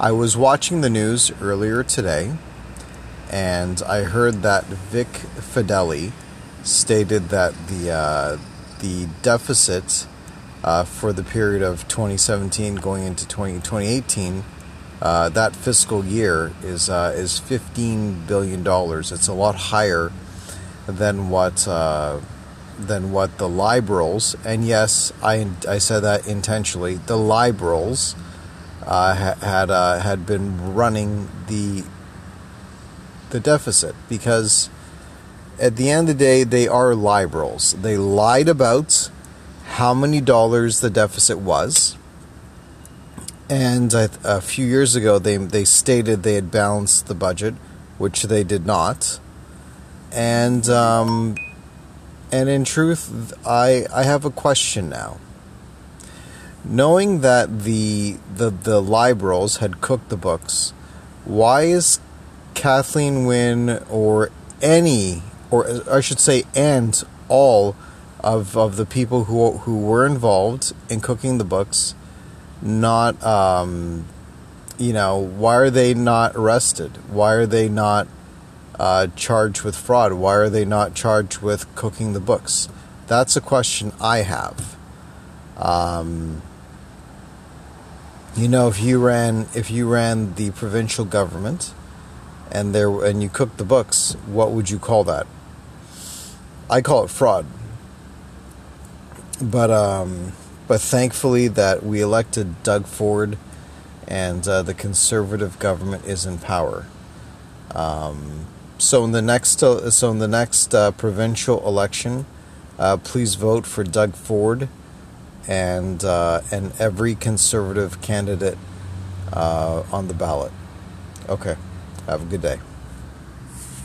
I was watching the news earlier today, and I heard that Vic Fedeli stated that the uh, the deficit uh, for the period of 2017 going into 20, 2018, uh, that fiscal year is uh, is 15 billion dollars. It's a lot higher than what uh, than what the liberals and yes, I I said that intentionally. The liberals uh, had uh, had been running the the deficit because at the end of the day, they are liberals. They lied about how many dollars the deficit was. And a few years ago, they, they stated they had balanced the budget, which they did not. And um, and in truth, I I have a question now. Knowing that the the the liberals had cooked the books, why is Kathleen Wynne or any or I should say, and all of of the people who who were involved in cooking the books, not um, you know, why are they not arrested? Why are they not uh, charged with fraud? Why are they not charged with cooking the books? That's a question I have. Um, you know, if you ran if you ran the provincial government and there and you cooked the books, what would you call that? I call it fraud. But um, but thankfully that we elected Doug Ford, and uh, the conservative government is in power. Um, so in the next uh, so in the next uh, provincial election, uh, please vote for Doug Ford, and uh, and every conservative candidate uh, on the ballot. Okay, have a good day.